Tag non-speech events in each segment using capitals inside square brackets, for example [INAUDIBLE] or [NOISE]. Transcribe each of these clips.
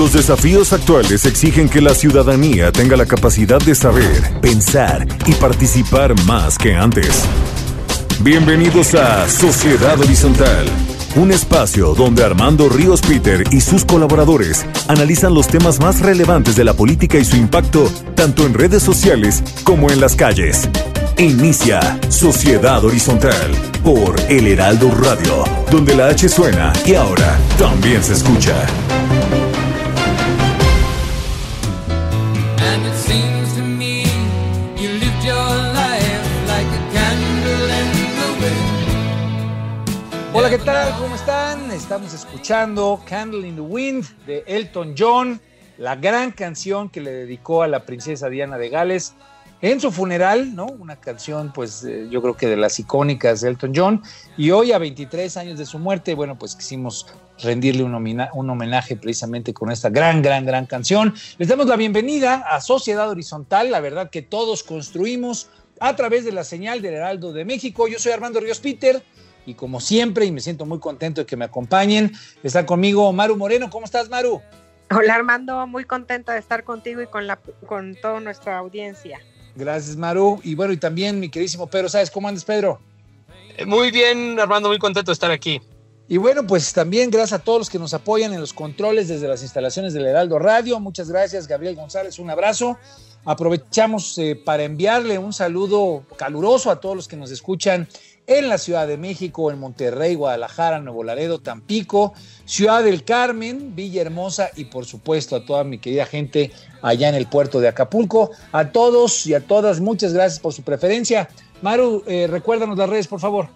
Los desafíos actuales exigen que la ciudadanía tenga la capacidad de saber, pensar y participar más que antes. Bienvenidos a Sociedad Horizontal, un espacio donde Armando Ríos Peter y sus colaboradores analizan los temas más relevantes de la política y su impacto tanto en redes sociales como en las calles. Inicia Sociedad Horizontal por El Heraldo Radio, donde la H suena y ahora también se escucha. ¿Cómo están? Estamos escuchando Candle in the Wind de Elton John, la gran canción que le dedicó a la princesa Diana de Gales en su funeral, ¿no? Una canción, pues eh, yo creo que de las icónicas de Elton John. Y hoy, a 23 años de su muerte, bueno, pues quisimos rendirle un, un homenaje precisamente con esta gran, gran, gran canción. Les damos la bienvenida a Sociedad Horizontal, la verdad que todos construimos a través de la señal del Heraldo de México. Yo soy Armando Ríos Peter y como siempre, y me siento muy contento de que me acompañen, está conmigo Maru Moreno. ¿Cómo estás, Maru? Hola Armando, muy contenta de estar contigo y con, la, con toda nuestra audiencia. Gracias, Maru. Y bueno, y también mi queridísimo Pedro, ¿sabes cómo andas, Pedro? Eh, Muy bien, Armando, muy contento de estar aquí. Y bueno, pues también gracias a todos los que nos apoyan en los controles desde las instalaciones del Heraldo Radio. Muchas gracias, Gabriel González, un abrazo. Aprovechamos eh, para enviarle un saludo caluroso a todos los que nos escuchan en la Ciudad de México, en Monterrey, Guadalajara, Nuevo Laredo, Tampico, Ciudad del Carmen, Villahermosa y por supuesto a toda mi querida gente allá en el puerto de Acapulco. A todos y a todas, muchas gracias por su preferencia. Maru, eh, recuérdanos las redes, por favor.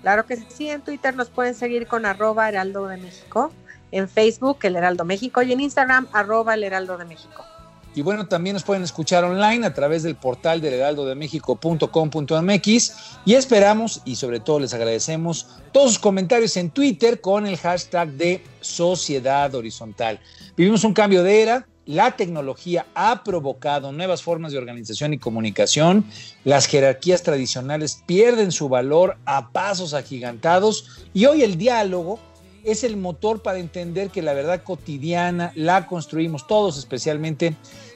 Claro que sí, en Twitter nos pueden seguir con arroba Heraldo de México, en Facebook el Heraldo México y en Instagram arroba el Heraldo de México. Y bueno, también nos pueden escuchar online a través del portal del heraldodemexico.com.mx y esperamos y sobre todo les agradecemos todos sus comentarios en Twitter con el hashtag de Sociedad Horizontal. Vivimos un cambio de era, la tecnología ha provocado nuevas formas de organización y comunicación, las jerarquías tradicionales pierden su valor a pasos agigantados. Y hoy el diálogo es el motor para entender que la verdad cotidiana la construimos todos, especialmente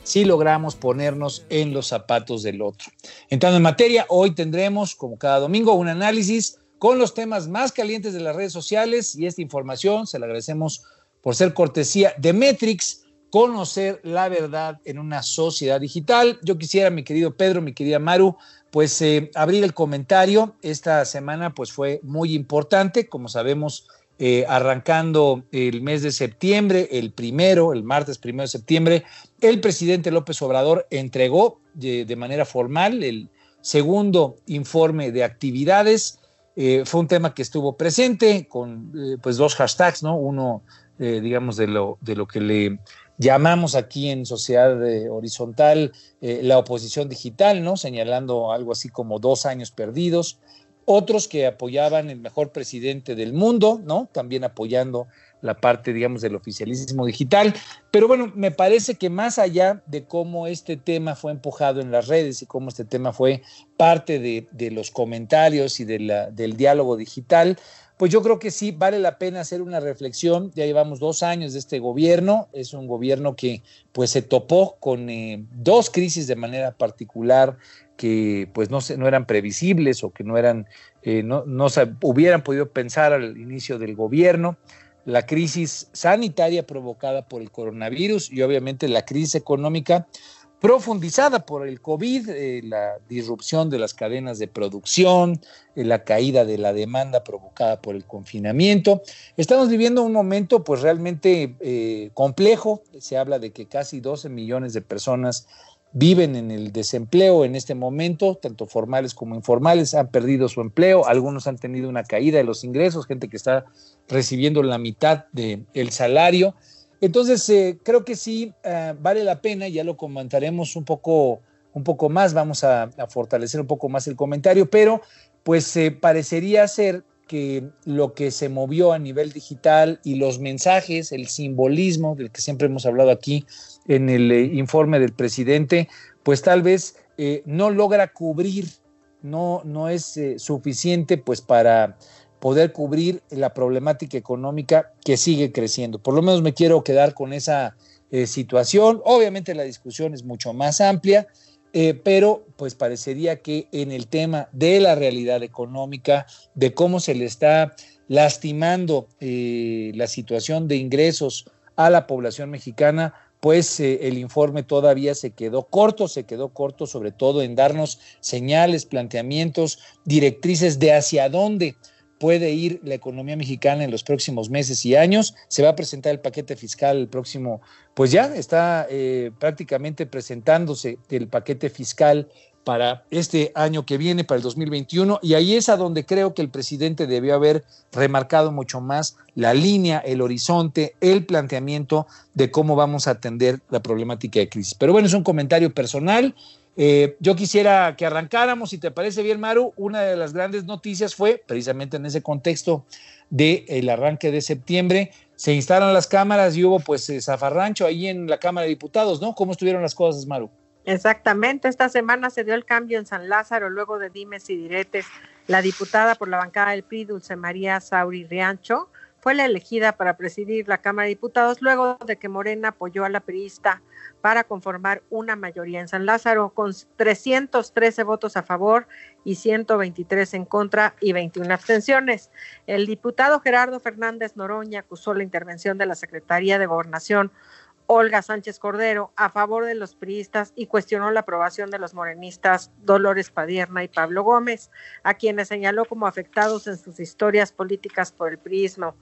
si logramos ponernos en los zapatos del otro. Entrando en materia, hoy tendremos, como cada domingo, un análisis con los temas más calientes de las redes sociales y esta información se la agradecemos por ser cortesía de Metrix, conocer la verdad en una sociedad digital. Yo quisiera, mi querido Pedro, mi querida Maru, pues eh, abrir el comentario. Esta semana pues fue muy importante, como sabemos, eh, arrancando el mes de septiembre, el primero, el martes primero de septiembre, el presidente López Obrador entregó de, de manera formal el segundo informe de actividades. Eh, fue un tema que estuvo presente con eh, pues dos hashtags, ¿no? Uno, eh, digamos, de lo, de lo que le llamamos aquí en Sociedad eh, Horizontal eh, la oposición digital, ¿no? Señalando algo así como dos años perdidos otros que apoyaban el mejor presidente del mundo, ¿no? También apoyando la parte, digamos, del oficialismo digital. Pero bueno, me parece que más allá de cómo este tema fue empujado en las redes y cómo este tema fue parte de, los comentarios y de la, del diálogo digital, pues yo creo que sí vale la pena hacer una reflexión. Ya llevamos dos años de este gobierno. Es un gobierno que pues se topó con eh, dos crisis de manera particular que pues no, no eran previsibles o que no eran, eh, no, no hubieran podido pensar al inicio del gobierno. La crisis sanitaria provocada por el coronavirus y obviamente la crisis económica profundizada por el COVID, eh, la disrupción de las cadenas de producción, eh, la caída de la demanda provocada por el confinamiento. Estamos viviendo un momento pues realmente complejo. Se habla de que casi 12 millones de personas viven en el desempleo en este momento, tanto formales como informales, han perdido su empleo, algunos han tenido una caída de los ingresos, gente que está recibiendo la mitad del el salario. Entonces, eh, creo que sí eh, vale la pena, ya lo comentaremos un poco, un poco más, vamos a, a fortalecer un poco más el comentario, pero pues eh, parecería ser que lo que se movió a nivel digital y los mensajes, el simbolismo del que siempre hemos hablado aquí en el eh, informe del presidente, pues tal vez eh, no logra cubrir, no, no es eh, suficiente pues para poder cubrir la problemática económica que sigue creciendo. Por lo menos me quiero quedar con esa situación. Obviamente la discusión es mucho más amplia, pero pues parecería que en el tema de la realidad económica, de cómo se le está lastimando la situación de ingresos a la población mexicana, pues eh, el informe todavía se quedó corto, se quedó corto sobre todo en darnos señales, planteamientos, directrices de hacia dónde puede ir la economía mexicana en los próximos meses y años. Se va a presentar el paquete fiscal el próximo, pues ya está eh, prácticamente presentándose el paquete fiscal para este año que viene, para el 2021, y ahí es a donde creo que el presidente debió haber remarcado mucho más la línea, el horizonte, el planteamiento de cómo vamos a atender la problemática de crisis. Pero bueno, es un comentario personal. Eh, yo quisiera que arrancáramos, si te parece bien, Maru, una de las grandes noticias fue precisamente en ese contexto del arranque de septiembre, se instalan las cámaras y hubo pues eh, zafarrancho ahí en la Cámara de Diputados, ¿no? ¿Cómo estuvieron las cosas, Maru? Exactamente, esta semana se dio el cambio en San Lázaro luego de dimes y diretes. La diputada por la bancada del PRI, Dulce María Sauri Riancho, fue la elegida para presidir la Cámara de Diputados luego de que Morena apoyó a la priista para conformar una mayoría en San Lázaro con 313 votos a favor y 123 en contra y 21 abstenciones. El diputado Gerardo Fernández Noroña acusó la intervención de la Secretaría de Gobernación Olga Sánchez Cordero a favor de los priistas y cuestionó la aprobación de los morenistas Dolores Padierna y Pablo Gómez, a quienes señaló como afectados en sus historias políticas por el priismo.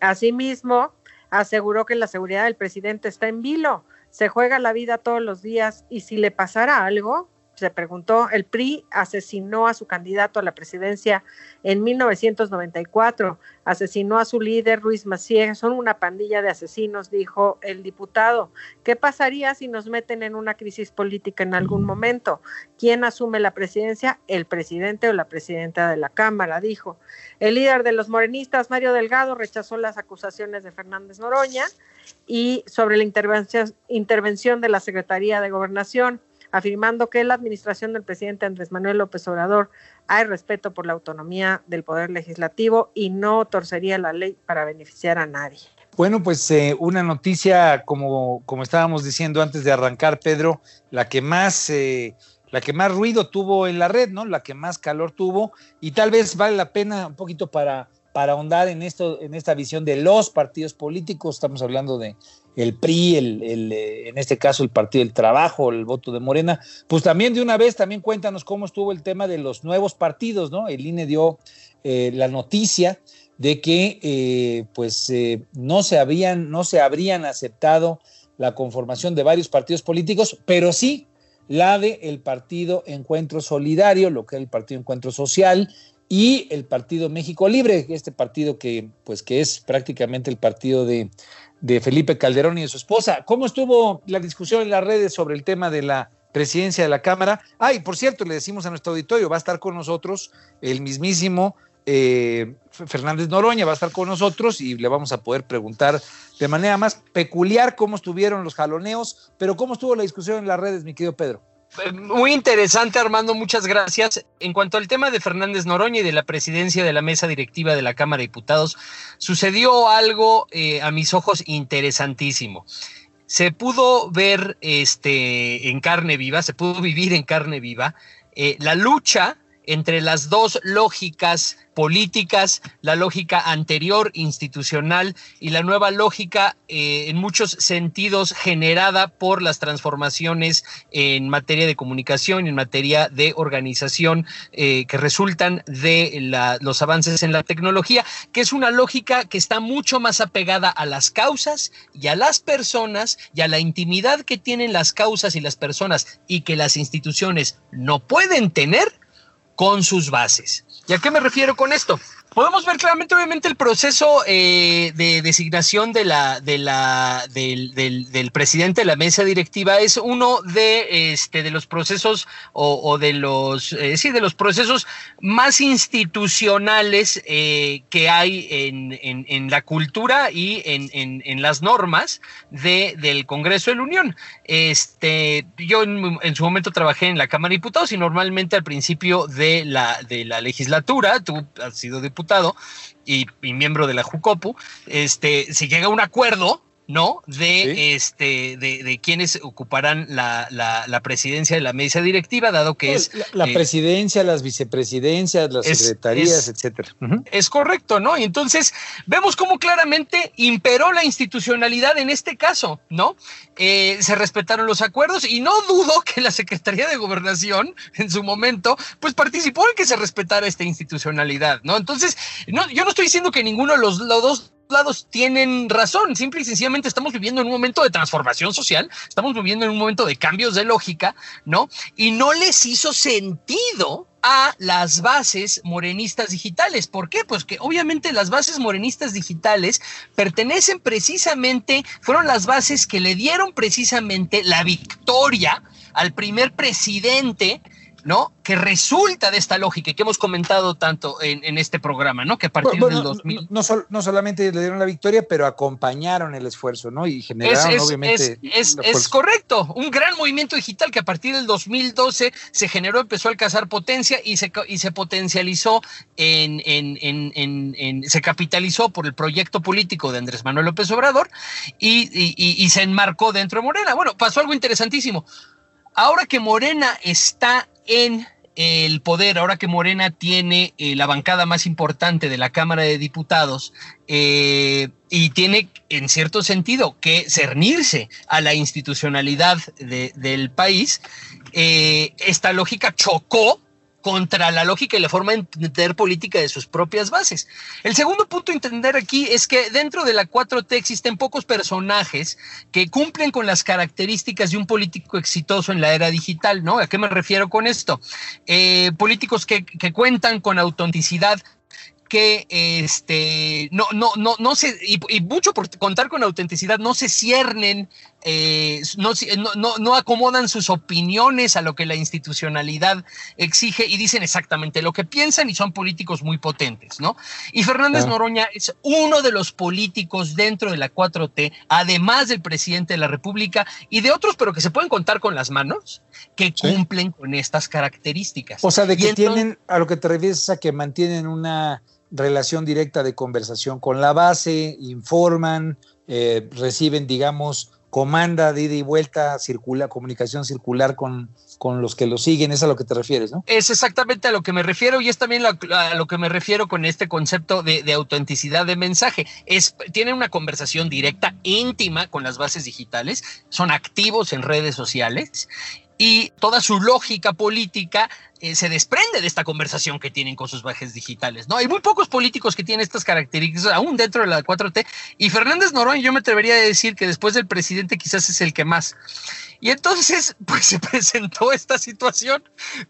Asimismo, aseguró que la seguridad del presidente está en vilo, se juega la vida todos los días y si le pasara algo, se preguntó, el PRI asesinó a su candidato a la presidencia en 1994, asesinó a su líder Ruiz Macié, son una pandilla de asesinos, dijo el diputado. ¿Qué pasaría si nos meten en una crisis política en algún momento? ¿Quién asume la presidencia? El presidente o la presidenta de la Cámara, dijo. El líder de los morenistas, Mario Delgado, rechazó las acusaciones de Fernández Noroña y sobre la intervención, intervención de la Secretaría de Gobernación afirmando que la administración del presidente Andrés Manuel López Obrador hay respeto por la autonomía del Poder Legislativo y no torcería la ley para beneficiar a nadie. Bueno, pues eh, una noticia, como, como estábamos diciendo antes de arrancar, Pedro, la que más... Eh, la que más ruido tuvo en la red, ¿no? La que más calor tuvo y tal vez vale la pena un poquito para para ahondar en esto, en esta visión de los partidos políticos. Estamos hablando de el PRI, el, eh, en este caso el Partido del Trabajo, el voto de Morena. Pues también de una vez, también cuéntanos cómo estuvo el tema de los nuevos partidos, ¿no? El INE dio eh, la noticia de que eh, pues no se habían, no se habrían aceptado la conformación de varios partidos políticos, pero sí la de el Partido Encuentro Solidario, lo que es el Partido Encuentro Social, y el Partido México Libre, este partido que, pues, que es prácticamente el partido de, de Felipe Calderón y de su esposa. ¿Cómo estuvo la discusión en las redes sobre el tema de la presidencia de la Cámara? Ay, por cierto, le decimos a nuestro auditorio, va a estar con nosotros el mismísimo eh, Fernández Noroña, va a estar con nosotros y le vamos a poder preguntar de manera más peculiar cómo estuvieron los jaloneos, pero cómo estuvo la discusión en las redes, mi querido Pedro. Muy interesante, Armando, muchas gracias. En cuanto al tema de Fernández Noroña y de la presidencia de la mesa directiva de la Cámara de Diputados, sucedió algo eh, a mis ojos interesantísimo. Se pudo ver este, en carne viva, se pudo vivir en carne viva eh, la lucha entre las dos lógicas políticas, la lógica anterior institucional y la nueva lógica eh, en muchos sentidos generada por las transformaciones en materia de comunicación en materia de organización eh, que resultan de los avances en la tecnología, que es una lógica que está mucho más apegada a las causas y a las personas y a la intimidad que tienen las causas y las personas y que las instituciones no pueden tener con sus bases. ¿Y a qué me refiero con esto? Podemos ver claramente, obviamente, el proceso eh, de designación de la, de la, del, del, presidente de la mesa directiva es uno de, este, de los procesos o, de los, eh, sí, de los procesos más institucionales eh, que hay en, en, en, la cultura y en, en las normas de, del Congreso de la Unión. Este, yo en, su momento trabajé en la Cámara de Diputados y normalmente al principio de la, de la legislatura, tú has sido diputado, y, y, miembro de la Jucopu, este, se llega a un acuerdo, ¿no? De ¿Sí? este, de, de, quienes ocuparán la, la, la, presidencia de la mesa directiva, dado que es. La, la eh, presidencia, las vicepresidencias, las es, secretarías, etcétera. Uh -huh. Es correcto, ¿no? Y entonces vemos cómo claramente imperó la institucionalidad en este caso, ¿no? Eh, se respetaron los acuerdos y no dudo que la Secretaría de Gobernación en su momento, pues participó en que se respetara esta institucionalidad, ¿no? Entonces, no, yo no estoy diciendo que ninguno de los, los dos lados tienen razón. Simple y sencillamente estamos viviendo en un momento de transformación social, estamos viviendo en un momento de cambios de lógica, ¿no? Y no les hizo sentido a las bases morenistas digitales. ¿Por qué? Pues que obviamente las bases morenistas digitales pertenecen precisamente, fueron las bases que le dieron precisamente la victoria al primer presidente ¿no? Que resulta de esta lógica que hemos comentado tanto en, en este programa, ¿no? Que a partir bueno, del 2000... No, no, sol, no, solamente le dieron la victoria, pero acompañaron el esfuerzo, ¿no? Y generaron, es, es, obviamente... Es, es, correcto, un gran movimiento digital que a partir del 2012 se generó, empezó a alcanzar potencia y se, y se potencializó en, en, en, se capitalizó por el proyecto político de Andrés Manuel López Obrador y, y, y se enmarcó dentro de Morena. Bueno, pasó algo interesantísimo. Ahora que Morena está en el poder, ahora que Morena tiene eh, la bancada más importante de la Cámara de Diputados eh, y tiene en cierto sentido que cernirse a la institucionalidad de, del país, eh, esta lógica chocó contra la lógica y la forma de entender política de sus propias bases. El segundo punto a entender aquí es que dentro de la 4T existen pocos personajes que cumplen con las características de un político exitoso en la era digital, ¿no? ¿A qué me refiero con esto? Eh, políticos que, cuentan con autenticidad, que este no, no, no, no se, y, mucho por contar con autenticidad, no se ciernen, eh, no, no, no, acomodan sus opiniones a lo que la institucionalidad exige y dicen exactamente lo que piensan y son políticos muy potentes, ¿no? Y Fernández ah. Noroña es uno de los políticos dentro de la 4T, además del presidente de la República y de otros, pero que se pueden contar con las manos, que ¿Sí? cumplen con estas características. O sea, de que entonces, tienen, a lo que te refieres, a que mantienen una relación directa de conversación con la base, informan, eh, reciben, digamos, comanda de ida y vuelta, circula, comunicación circular con, con los que lo siguen, es a lo que te refieres, ¿no? Es exactamente a lo que me refiero y es también lo, a lo que me refiero con este concepto de, de autenticidad de mensaje. Es, tienen una conversación directa, íntima con las bases digitales, son activos en redes sociales y toda su lógica política eh, se desprende de esta conversación que tienen con sus bajes digitales, ¿no? Hay muy pocos políticos que tienen estas características, aún dentro de la 4T, y Fernández Noroña yo me atrevería a decir que después del presidente quizás es el que más. Y entonces, [LAUGHS] pues se presentó esta situación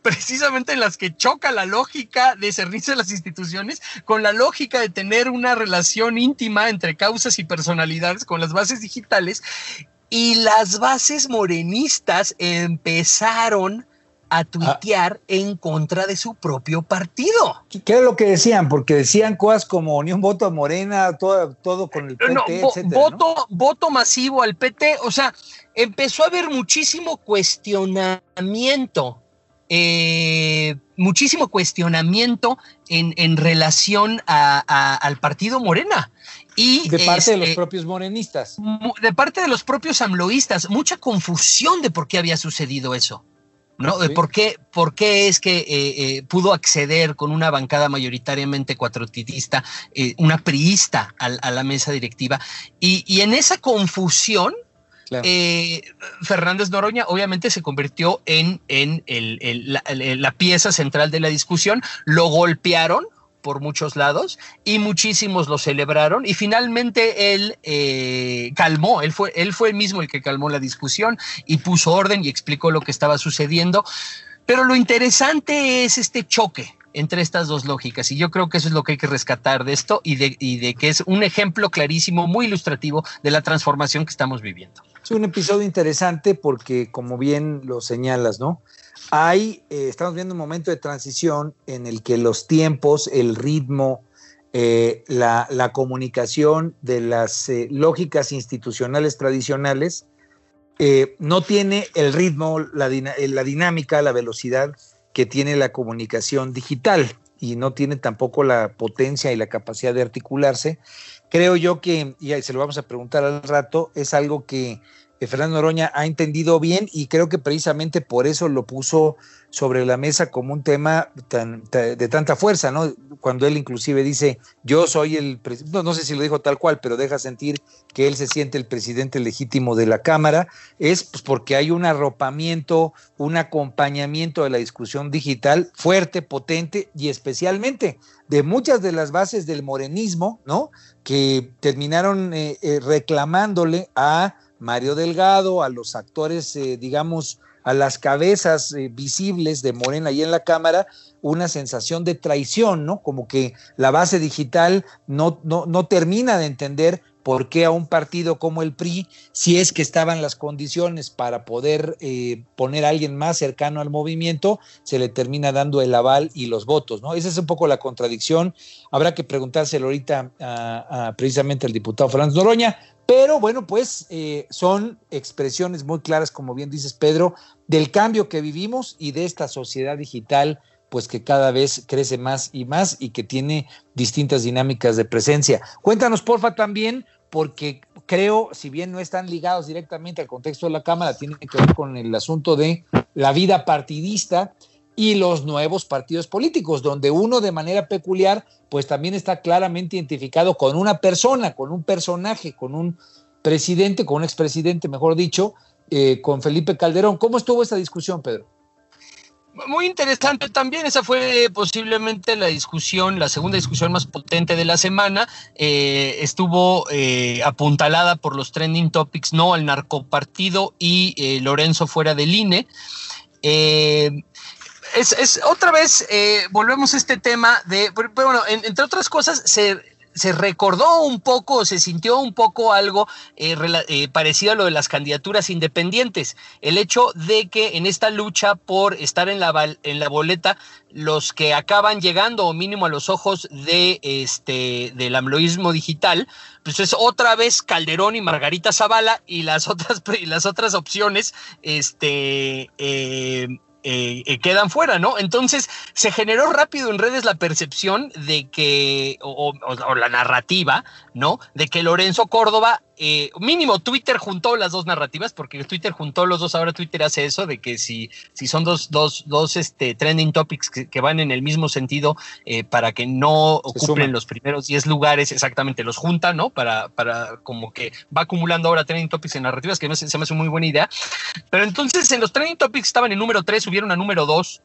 precisamente en las que choca la lógica de cernirse a las instituciones con la lógica de tener una relación íntima entre causas y personalidades con las bases digitales y las bases morenistas empezaron a tuitear ah. en contra de su propio partido. ¿Qué era lo que decían? Porque decían cosas como ni un voto a Morena, todo, todo con el PT, no, etcétera, voto, ¿no? voto masivo al PT, o sea, empezó a haber muchísimo cuestionamiento, eh, muchísimo cuestionamiento en, en relación a, a, al partido Morena. Y, de parte este, de los propios morenistas. De parte de los propios amloístas, mucha confusión de por qué había sucedido eso. ¿no? De por qué, por qué es que eh, eh, pudo acceder con una bancada mayoritariamente cuatrotitista, eh, una priista a, a, la mesa directiva. Y, y en esa confusión, Claro. Eh, Fernández Noroña obviamente se convirtió en, en el, el, la, la, pieza central de la discusión, lo golpearon por muchos lados y muchísimos lo celebraron y finalmente él eh, calmó, él fue, él fue el mismo el que calmó la discusión y puso orden y explicó lo que estaba sucediendo. Pero lo interesante es este choque entre estas dos lógicas y yo creo que eso es lo que hay que rescatar de esto y de, y de que es un ejemplo clarísimo, muy ilustrativo de la transformación que estamos viviendo. Es un episodio interesante porque, como bien lo señalas, ¿no? Hay, eh, estamos viendo un momento de transición en el que los tiempos, el ritmo, eh, la, comunicación de las eh, lógicas institucionales tradicionales no tiene el ritmo, la, la dinámica, la velocidad que tiene la comunicación digital y no tiene tampoco la potencia y la capacidad de articularse. Creo yo que, y se lo vamos a preguntar al rato, es algo que Fernando Noroña ha entendido bien y creo que precisamente por eso lo puso sobre la mesa como un tema de tanta fuerza, ¿no? Cuando él inclusive dice, yo soy el, no, no sé si lo dijo tal cual, pero deja sentir que él se siente el presidente legítimo de la Cámara, es pues, porque hay un arropamiento, un acompañamiento de la discusión digital fuerte, potente y especialmente de muchas de las bases del morenismo, ¿no? Que terminaron eh, eh, reclamándole a Mario Delgado, a los actores, eh, digamos, a las cabezas eh, visibles de Morena ahí en la Cámara, una sensación de traición, ¿no? Como que la base digital no, no, no termina de entender por qué a un partido como el PRI, si es que estaban las condiciones para poder eh, poner a alguien más cercano al movimiento, se le termina dando el aval y los votos, ¿no? Esa es un poco la contradicción. Habrá que preguntárselo ahorita a, precisamente al diputado Fernández Noroña, pero bueno, pues eh, son expresiones muy claras, como bien dices Pedro, del cambio que vivimos y de esta sociedad digital, pues que cada vez crece más y más y que tiene distintas dinámicas de presencia. Cuéntanos, porfa, también, porque creo, si bien no están ligados directamente al contexto de la Cámara, tienen que ver con el asunto de la vida partidista y los nuevos partidos políticos, donde uno de manera peculiar, pues también está claramente identificado con una persona, con un personaje, con un presidente, con un expresidente, mejor dicho, eh, con Felipe Calderón. ¿Cómo estuvo esa discusión, Pedro? Muy interesante también, esa fue posiblemente la discusión, la segunda discusión más potente de la semana. Eh, estuvo eh, apuntalada por los trending topics, no al narcopartido y Lorenzo fuera del INE. Eh, es, es, otra vez, eh, volvemos a este tema de, pero, bueno, en, entre otras cosas, se, se recordó un poco, se sintió un poco algo eh, eh, parecido a lo de las candidaturas independientes. El hecho de que en esta lucha por estar en la, en la boleta, los que acaban llegando, o mínimo a los ojos de este del amloísmo digital, pues es otra vez Calderón y Margarita Zavala, y las otras, [LAUGHS] las otras opciones, este eh, eh, eh, quedan fuera, ¿no? Entonces se generó rápido en redes la percepción de que, o, o, o la narrativa, ¿no? De que Lorenzo Córdoba, eh, mínimo Twitter juntó las dos narrativas, porque Twitter juntó los dos, ahora Twitter hace eso, de que si, si son dos, dos, dos este, trending topics que, que van en el mismo sentido, eh, para que no se ocupen los primeros 10 lugares, exactamente, los junta, ¿no? Para, para como que va acumulando ahora trending topics en narrativas, que me, se me hace muy buena idea. Pero entonces en los trending topics estaban en número 3, subieron a número 2,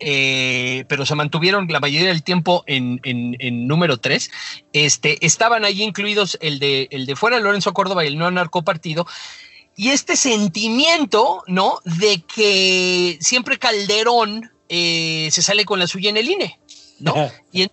eh, pero se mantuvieron la mayoría del tiempo en, en, en número 3. Este, estaban allí incluidos el de, el de fuera Lorenzo Córdoba y el no narcopartido. Y este sentimiento, ¿no? De que siempre Calderón eh, se sale con la suya en el INE, ¿no? [LAUGHS] y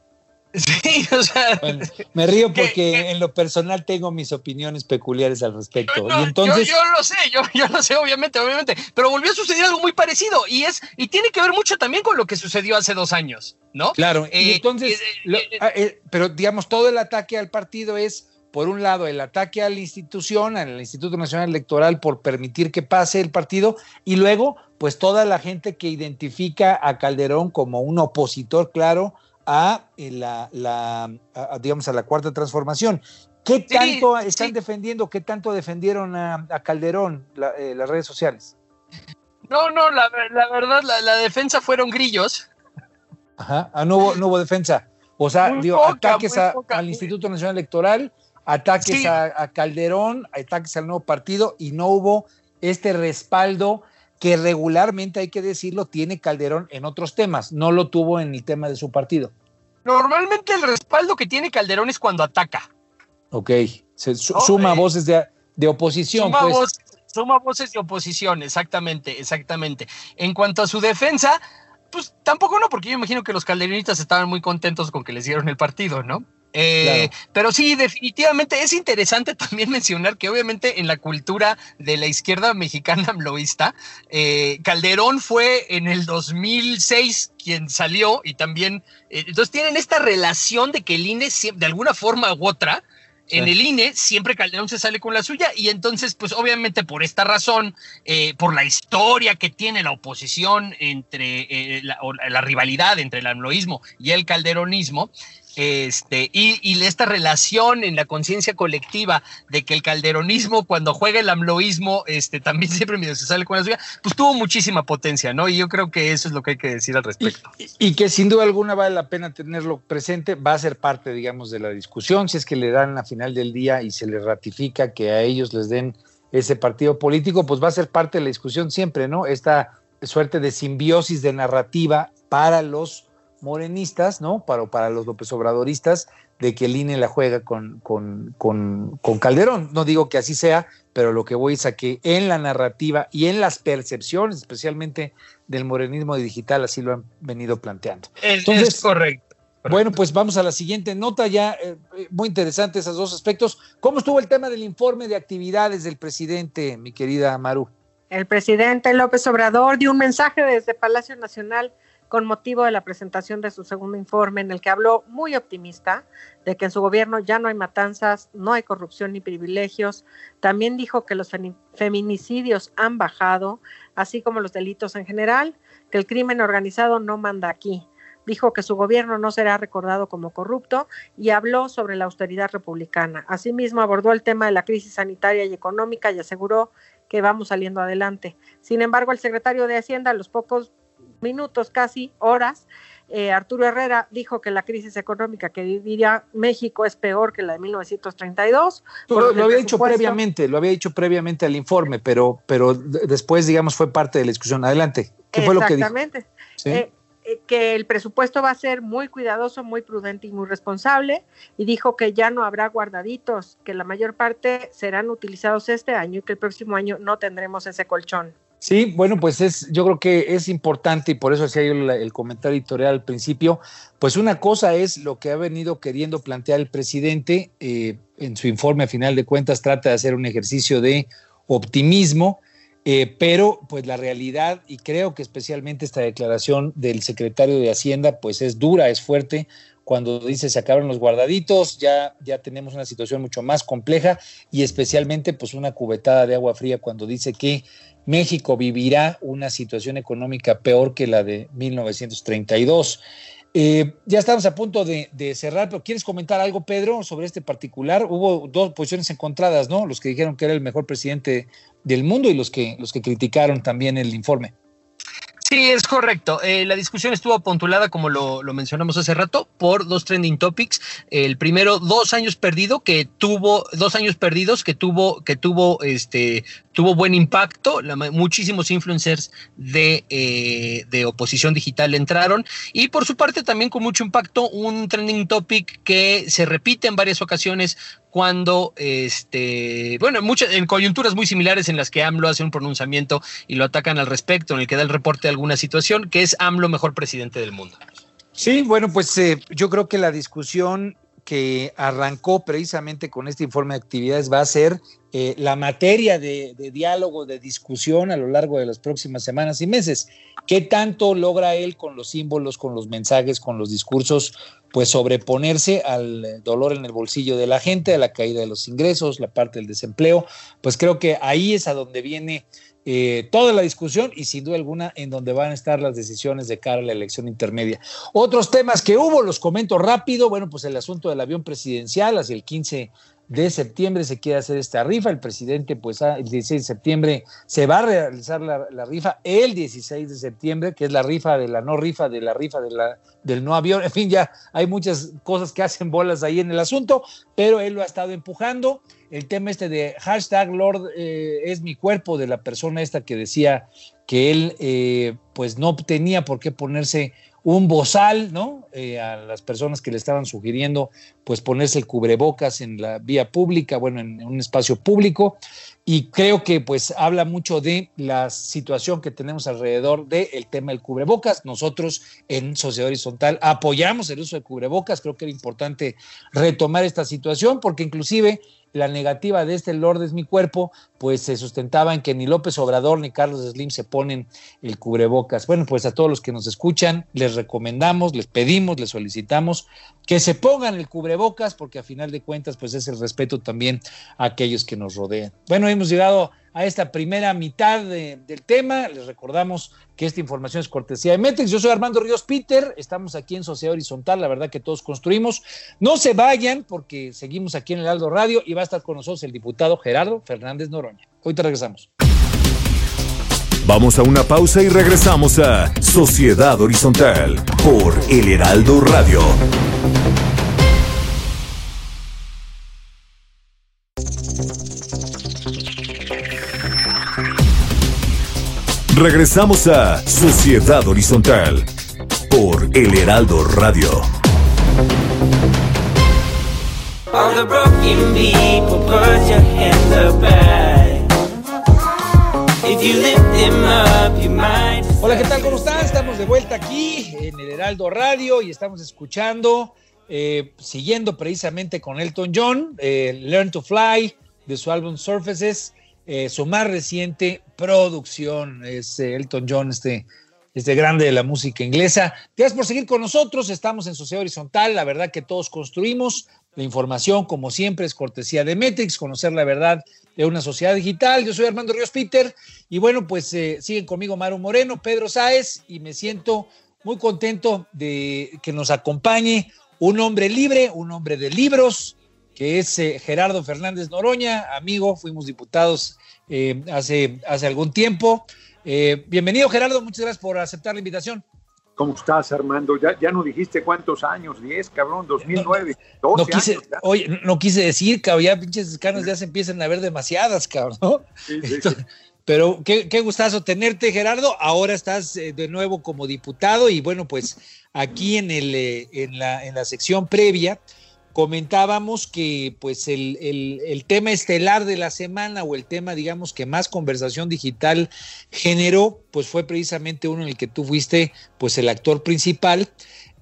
Sí, o sea, bueno, me río porque que, que, en lo personal tengo mis opiniones peculiares al respecto. No, y entonces, yo, yo, lo sé, yo, yo lo sé, obviamente, obviamente, pero volvió a suceder algo muy parecido y es y tiene que ver mucho también con lo que sucedió hace dos años, ¿no? Claro. Eh, y entonces, eh, lo, eh, pero digamos todo el ataque al partido es por un lado, el ataque a la institución, al Instituto Nacional Electoral, por permitir que pase el partido, y luego, pues toda la gente que identifica a Calderón como un opositor claro a la, la a, digamos, a la cuarta transformación. ¿Qué tanto sí, están sí. defendiendo, qué tanto defendieron a, a Calderón la, eh, las redes sociales? No, no, la, la verdad, la, la, defensa fueron grillos. Ajá, ah, no, hubo, no hubo defensa. O sea, digo, ataques a, poca, al Instituto Nacional Electoral, ataques sí. a, a, Calderón, ataques al nuevo partido y no hubo este respaldo que regularmente, hay que decirlo, tiene Calderón en otros temas. No lo tuvo en el tema de su partido. Normalmente el respaldo que tiene Calderón es cuando ataca. Ok, se su, suma voces de, de oposición. Suma, pues. voces, suma voces de oposición, exactamente, exactamente. En cuanto a su defensa, pues tampoco no, porque yo imagino que los calderonistas estaban muy contentos con que les dieron el partido, ¿no? Eh, claro. Pero sí, definitivamente es interesante [LAUGHS] también mencionar que obviamente en la cultura de la izquierda mexicana [LAUGHS] amloísta, eh, Calderón fue en el 2006 quien salió y también, eh, entonces tienen esta relación de que el INE de alguna forma u otra, en el INE siempre Calderón se sale con la suya y entonces, pues obviamente por esta razón, eh, por la historia que tiene la oposición entre eh, la, la, rivalidad entre el amloísmo y el calderonismo, este, y, y, esta relación en la conciencia colectiva de que el calderonismo cuando juega el amloísmo este, también [LAUGHS] siempre medio se sale con la suya, pues tuvo muchísima potencia, ¿no? Y yo creo que eso es lo que hay que decir al respecto. Y, y, que sin duda alguna vale la pena tenerlo presente, va a ser parte, digamos, de la discusión, si es que le dan a final del día y se les ratifica que a ellos les den ese partido político, pues va a ser parte de la discusión siempre, ¿no? Esta suerte de simbiosis de narrativa para los morenistas, ¿no? Para, para los López Obradoristas, de que el INE la juega con, con, con, con, Calderón. No digo que así sea, pero lo que voy es a que en la narrativa y en las percepciones, especialmente del morenismo digital, así lo han venido planteando. Es, Entonces, es correcto. Bueno, pues vamos a la siguiente nota, ya eh, muy interesante esos dos aspectos. ¿Cómo estuvo el tema del informe de actividades del presidente, mi querida Maru? El presidente López Obrador dio un mensaje desde Palacio Nacional con motivo de la presentación de su segundo informe en el que habló muy optimista de que en su gobierno ya no hay matanzas, no hay corrupción ni privilegios. También dijo que los feminicidios han bajado, así como los delitos en general, que el crimen organizado no manda aquí. Dijo que su gobierno no será recordado como corrupto y habló sobre la austeridad republicana. Asimismo, abordó el tema de la crisis sanitaria y económica y aseguró que vamos saliendo adelante. Sin embargo, el secretario de Hacienda, a los pocos minutos, casi horas, eh, Arturo Herrera dijo que la crisis económica que viviría México es peor que la de 1932. Lo, lo había dicho previamente, lo había dicho previamente al informe, pero, pero después, digamos, fue parte de la discusión. Adelante. ¿Qué fue lo que dijo? Exactamente. ¿Sí? Eh, que el presupuesto va a ser muy cuidadoso, muy prudente y muy responsable, y dijo que ya no habrá guardaditos, que la mayor parte serán utilizados este año y que el próximo año no tendremos ese colchón. Sí, bueno, pues es, yo creo que es importante y por eso hacía yo el, el, comentario editorial al principio. Pues una cosa es lo que ha venido queriendo plantear el presidente eh, en su informe a final de cuentas trata de hacer un ejercicio de optimismo, eh, pero pues la realidad y creo que especialmente esta declaración del secretario de Hacienda pues es dura, es fuerte cuando dice se acaban los guardaditos, ya, ya tenemos una situación mucho más compleja y especialmente pues una cubetada de agua fría cuando dice que México vivirá una situación económica peor que la de 1932. Eh, ya estamos a punto de, de, cerrar, pero ¿quieres comentar algo, Pedro, sobre este particular? Hubo dos posiciones encontradas, ¿no? Los que dijeron que era el mejor presidente del mundo y los que, los que criticaron también el informe. Sí, es correcto. Eh, la discusión estuvo apuntulada, como lo, mencionamos hace rato, por dos trending topics. El primero, dos años perdido que tuvo, dos años perdidos que tuvo, que tuvo, este, tuvo buen impacto. Muchísimos influencers de, eh, de oposición digital entraron y por su parte también con mucho impacto un trending topic que se repite en varias ocasiones cuando, este, bueno, muchas, en coyunturas muy similares en las que AMLO hace un pronunciamiento y lo atacan al respecto, en el que da el reporte de alguna situación, que es AMLO mejor presidente del mundo. Sí, bueno, pues eh, yo creo que la discusión que arrancó precisamente con este informe de actividades va a ser eh, la materia de, de, diálogo, de discusión a lo largo de las próximas semanas y meses. ¿Qué tanto logra él con los símbolos, con los mensajes, con los discursos, pues sobreponerse al dolor en el bolsillo de la gente, a la caída de los ingresos, la parte del desempleo? Pues creo que ahí es a donde viene eh, toda la discusión y sin duda alguna en donde van a estar las decisiones de cara a la elección intermedia. Otros temas que hubo, los comento rápido, bueno, pues el asunto del avión presidencial hacia el 15 de septiembre se quiere hacer esta rifa. El presidente, pues ah, el 16 de septiembre se va a realizar la, rifa. El 16 de septiembre, que es la rifa de la no rifa, de la rifa de la, del no avión. En fin, ya hay muchas cosas que hacen bolas ahí en el asunto, pero él lo ha estado empujando. El tema este de hashtag Lord eh, es mi cuerpo, de la persona esta que decía que él eh, pues no tenía por qué ponerse un bozal, ¿no? Eh, a las personas que le estaban sugiriendo, pues ponerse el cubrebocas en la vía pública, bueno, en, un espacio público. Y creo que pues habla mucho de la situación que tenemos alrededor del tema del cubrebocas. Nosotros en Sociedad Horizontal apoyamos el uso de cubrebocas. Creo que era importante retomar esta situación porque inclusive la negativa de este Lord es mi cuerpo, pues se sustentaba en que ni López Obrador ni Carlos Slim se ponen el cubrebocas. Bueno, pues a todos los que nos escuchan, les recomendamos, les pedimos, les solicitamos que se pongan el cubrebocas, porque a final de cuentas, pues es el respeto también a aquellos que nos rodean. Bueno, hemos llegado a esta primera mitad del tema. Les recordamos que esta información es cortesía de Metex. Yo soy Armando Ríos Peter, estamos aquí en Sociedad Horizontal, la verdad que todos construimos. No se vayan porque seguimos aquí en el Aldo Radio y va a estar con nosotros el diputado Gerardo Fernández Noroña. Hoy te regresamos. Vamos a una pausa y regresamos a Sociedad Horizontal por El Heraldo Radio. Regresamos a Sociedad Horizontal por El Heraldo Radio. Hola, ¿qué tal? ¿Cómo están? Estamos de vuelta aquí en El Heraldo Radio y estamos escuchando, eh, siguiendo precisamente con Elton John, eh, Learn to Fly de su álbum Surfaces. Eh, su más reciente producción es eh, Elton John, este, este grande de la música inglesa. Gracias por seguir con nosotros. Estamos en Sociedad Horizontal. La verdad que todos construimos. La información, como siempre, es cortesía de Metrix, conocer la verdad de una sociedad digital. Yo soy Armando Ríos Peter y bueno, pues eh, siguen conmigo Maru Moreno, Pedro Sáez y me siento muy contento de que nos acompañe un hombre libre, un hombre de libros, que es eh, Gerardo Fernández Noroña, amigo, fuimos diputados eh, hace, hace algún tiempo. Eh, bienvenido Gerardo, muchas gracias por aceptar la invitación. ¿Cómo estás, Armando? Ya, ya no dijiste cuántos años, 10, cabrón, 2009, no, no quise, Oye, no quise decir, cabrón, ya pinches canas ya se empiezan a ver demasiadas, cabrón. Sí, sí, Pero qué, qué, gustazo tenerte, Gerardo. Ahora estás de nuevo como diputado y bueno, pues aquí en, el, en, la, en la sección previa, comentábamos que pues el, el, tema estelar de la semana o el tema digamos que más conversación digital generó pues fue precisamente uno en el que tú fuiste pues el actor principal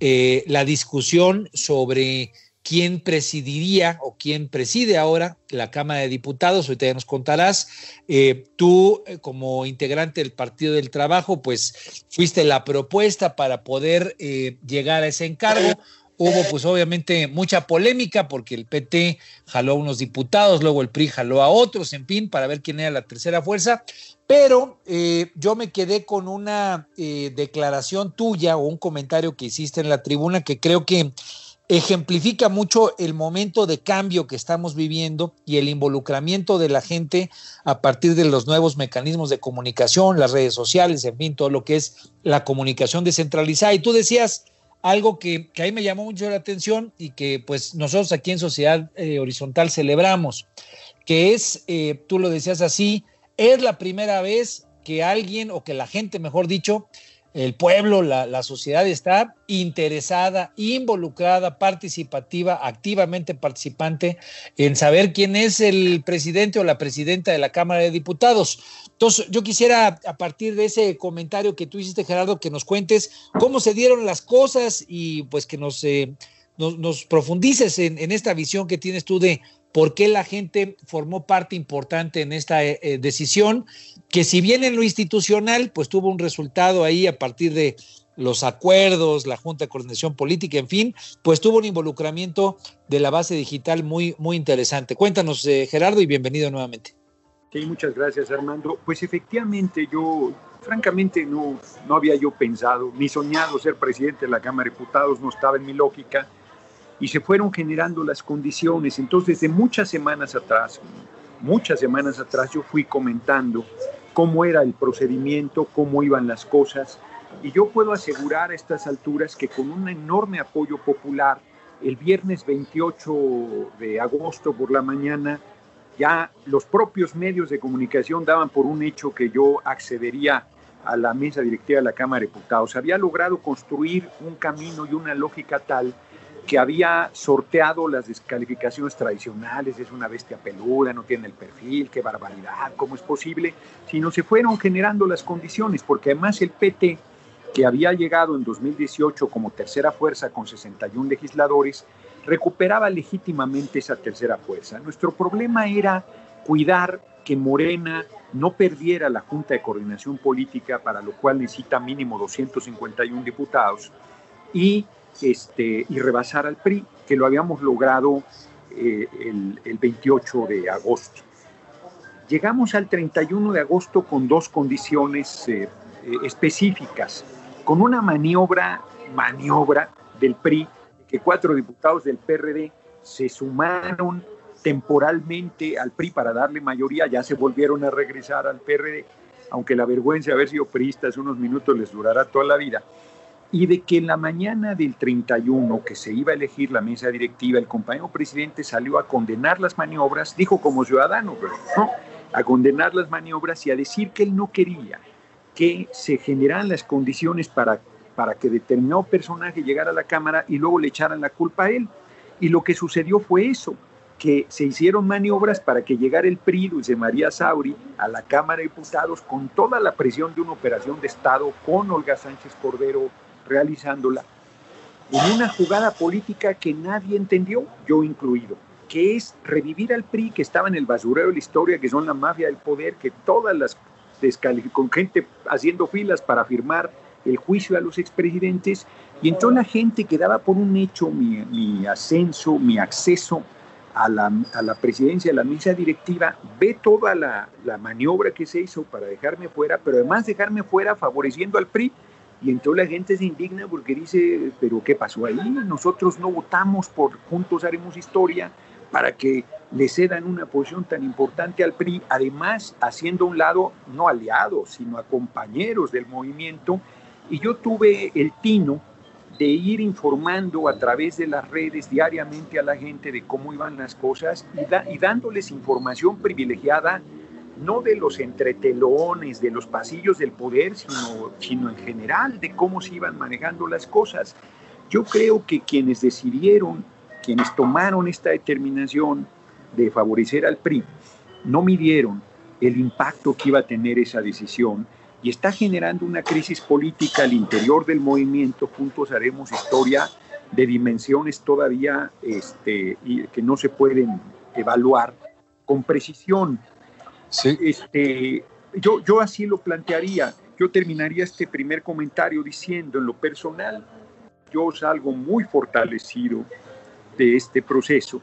eh, la discusión sobre quién presidiría o quién preside ahora la Cámara de Diputados, ahorita ya nos contarás. Eh, tú, eh, como integrante del Partido del Trabajo, pues fuiste la propuesta para poder llegar a ese encargo. Hubo pues obviamente mucha polémica porque el PT jaló a unos diputados, luego el PRI jaló a otros, en fin, para ver quién era la tercera fuerza. Pero eh, yo me quedé con una eh, declaración tuya o un comentario que hiciste en la tribuna que creo que ejemplifica mucho el momento de cambio que estamos viviendo y el involucramiento de la gente a partir de los nuevos mecanismos de comunicación, las redes sociales, en fin, todo lo que es la comunicación descentralizada. Y tú decías, algo que, que ahí me llamó mucho la atención y que pues nosotros aquí en Sociedad eh, Horizontal celebramos, que es, eh, tú lo decías así, es la primera vez que alguien o que la gente, mejor dicho, el pueblo, la, sociedad está interesada, involucrada, participativa, activamente participante en saber quién es el presidente o la presidenta de la Cámara de Diputados. Entonces, yo quisiera, a partir de ese comentario que tú hiciste, Gerardo, que nos cuentes cómo se dieron las cosas y pues que nos, eh, nos, profundices en esta visión que tienes tú de por qué la gente formó parte importante en esta eh, eh, decisión, que si bien en lo institucional, pues tuvo un resultado ahí a partir de los acuerdos, la Junta de Coordinación Política, en fin, pues tuvo un involucramiento de la base digital muy, muy interesante. Cuéntanos, eh, Gerardo, y bienvenido nuevamente. Sí, muchas gracias, Armando. Pues efectivamente, yo, francamente, no, no había yo pensado ni soñado ser presidente de la Cámara de Diputados, no estaba en mi lógica y se fueron generando las condiciones. Entonces, desde muchas semanas atrás, muchas semanas atrás, yo fui comentando cómo era el procedimiento, cómo iban las cosas, y yo puedo asegurar a estas alturas que con un enorme apoyo popular, el viernes 28 de agosto por la mañana, ya los propios medios de comunicación daban por un hecho que yo accedería a la mesa directiva de la Cámara de Diputados. Había logrado construir un camino y una lógica tal que había sorteado las descalificaciones tradicionales, es una bestia peluda, no tiene el perfil, qué barbaridad, cómo es posible, sino se fueron generando las condiciones, porque además el PT, que había llegado en 2018 como tercera fuerza con 61 legisladores, recuperaba legítimamente esa tercera fuerza. Nuestro problema era cuidar que Morena no perdiera la Junta de Coordinación Política, para lo cual necesita mínimo 251 diputados, y, este, y rebasar al PRI, que lo habíamos logrado eh, el, 28 de agosto. Llegamos al 31 de agosto con dos condiciones eh, eh, específicas, con una maniobra, maniobra del PRI, que cuatro diputados del PRD se sumaron temporalmente al PRI para darle mayoría, ya se volvieron a regresar al PRD, aunque la vergüenza de haber sido priistas unos minutos les durará toda la vida, y de que en la mañana del 31, que se iba a elegir la mesa directiva, el compañero presidente salió a condenar las maniobras, dijo como ciudadano, pero no, a condenar las maniobras y a decir que él no quería que se generaran las condiciones para, para que determinado personaje llegara a la Cámara y luego le echaran la culpa a él. Y lo que sucedió fue eso, que se hicieron maniobras para que llegara el PRI, Dulce María Sauri, a la Cámara de Diputados con toda la presión de una operación de Estado, con Olga Sánchez Cordero realizándola, en una jugada política que nadie entendió, yo incluido, que es revivir al PRI que estaba en el basurero de la historia, que son la mafia del poder, que todas las con gente haciendo filas para firmar el juicio a los expresidentes, y entonces la gente que daba por un hecho mi, mi ascenso, mi acceso a la, a la, presidencia de la mesa directiva, ve toda la, la, maniobra que se hizo para dejarme fuera, pero además dejarme fuera favoreciendo al PRI. Y entonces la gente se indigna porque dice, pero ¿qué pasó ahí? Nosotros no votamos por Juntos Haremos Historia para que le cedan una posición tan importante al PRI, además haciendo un lado no aliados, sino a compañeros del movimiento. Y yo tuve el tino de ir informando a través de las redes diariamente a la gente de cómo iban las cosas y, y dándoles información privilegiada, no de los entretelones, de los pasillos del poder, sino, sino en general de cómo se iban manejando las cosas. Yo creo que quienes decidieron, quienes tomaron esta determinación de favorecer al PRI, no midieron el impacto que iba a tener esa decisión y está generando una crisis política al interior del movimiento. Juntos haremos historia de dimensiones todavía este, que no se pueden evaluar con precisión. Este, yo, yo así lo plantearía. Yo terminaría este primer comentario diciendo, en lo personal, yo salgo muy fortalecido de este proceso,